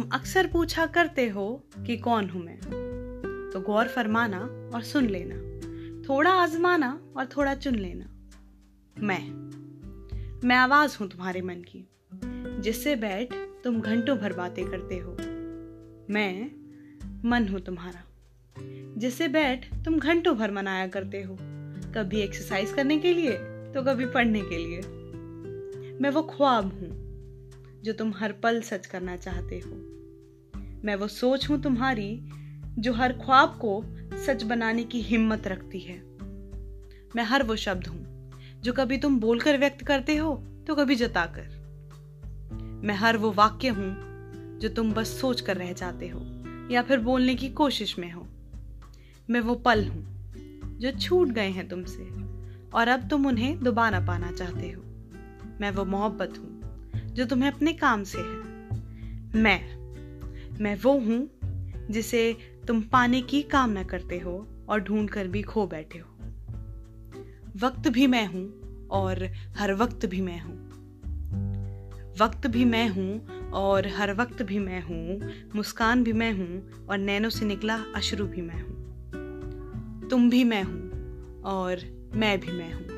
अक्सर पूछा करते हो कि कौन हूँ मैं। तो गौर फरमाना और सुन लेना। थोड़ा आजमाना और थोड़ा चुन लेना। मैं मैं आवाज़ हूँ तुम्हारे मन की, जिससे बैठ तुम घंटों भर बातें करते हो। मैं, मन हूँ तुम्हारा, जिससे बैठ तुम घंटों भर मनाया करते हो। कभी एक्सरसाइज करने के लिए तो कभी पढ़ने के लिए। मैं वो ख्वाब हूँ जो तुम हर पल सच करना चाहते हो। मैं वो सोच हूँ तुम्हारी, जो हर ख्वाब को सच बनाने की हिम्मत रखती है। मैं हर वो शब्द हूँ, जो कभी तुम बोलकर व्यक्त करते हो तो कभी जताकर। मैं हर वो वाक्य हूँ, जो तुम बस सोच कर रह जाते हो, या फिर बोलने की कोशिश में हो। मैं वो पल हूँ, जो छूट गए हैं तुमसे, और अब तुम उन्हें दोबारा पाना चाहते हो। मैं वो मोहब्बत हूँ जो तुम्हें अपने काम से है। मैं मैं वो हूँ जिसे तुम पाने की कामना करते हो और ढूंढ कर भी खो बैठे हो। वक्त भी मैं हूँ और हर वक्त भी मैं हूँ। वक्त भी मैं हूँ और हर वक्त भी मैं हूँ। मुस्कान भी मैं हूँ और नैनो से निकला अशरू भी मैं हूँ। तुम भी मैं हूँ और मैं भी मैं हूँ।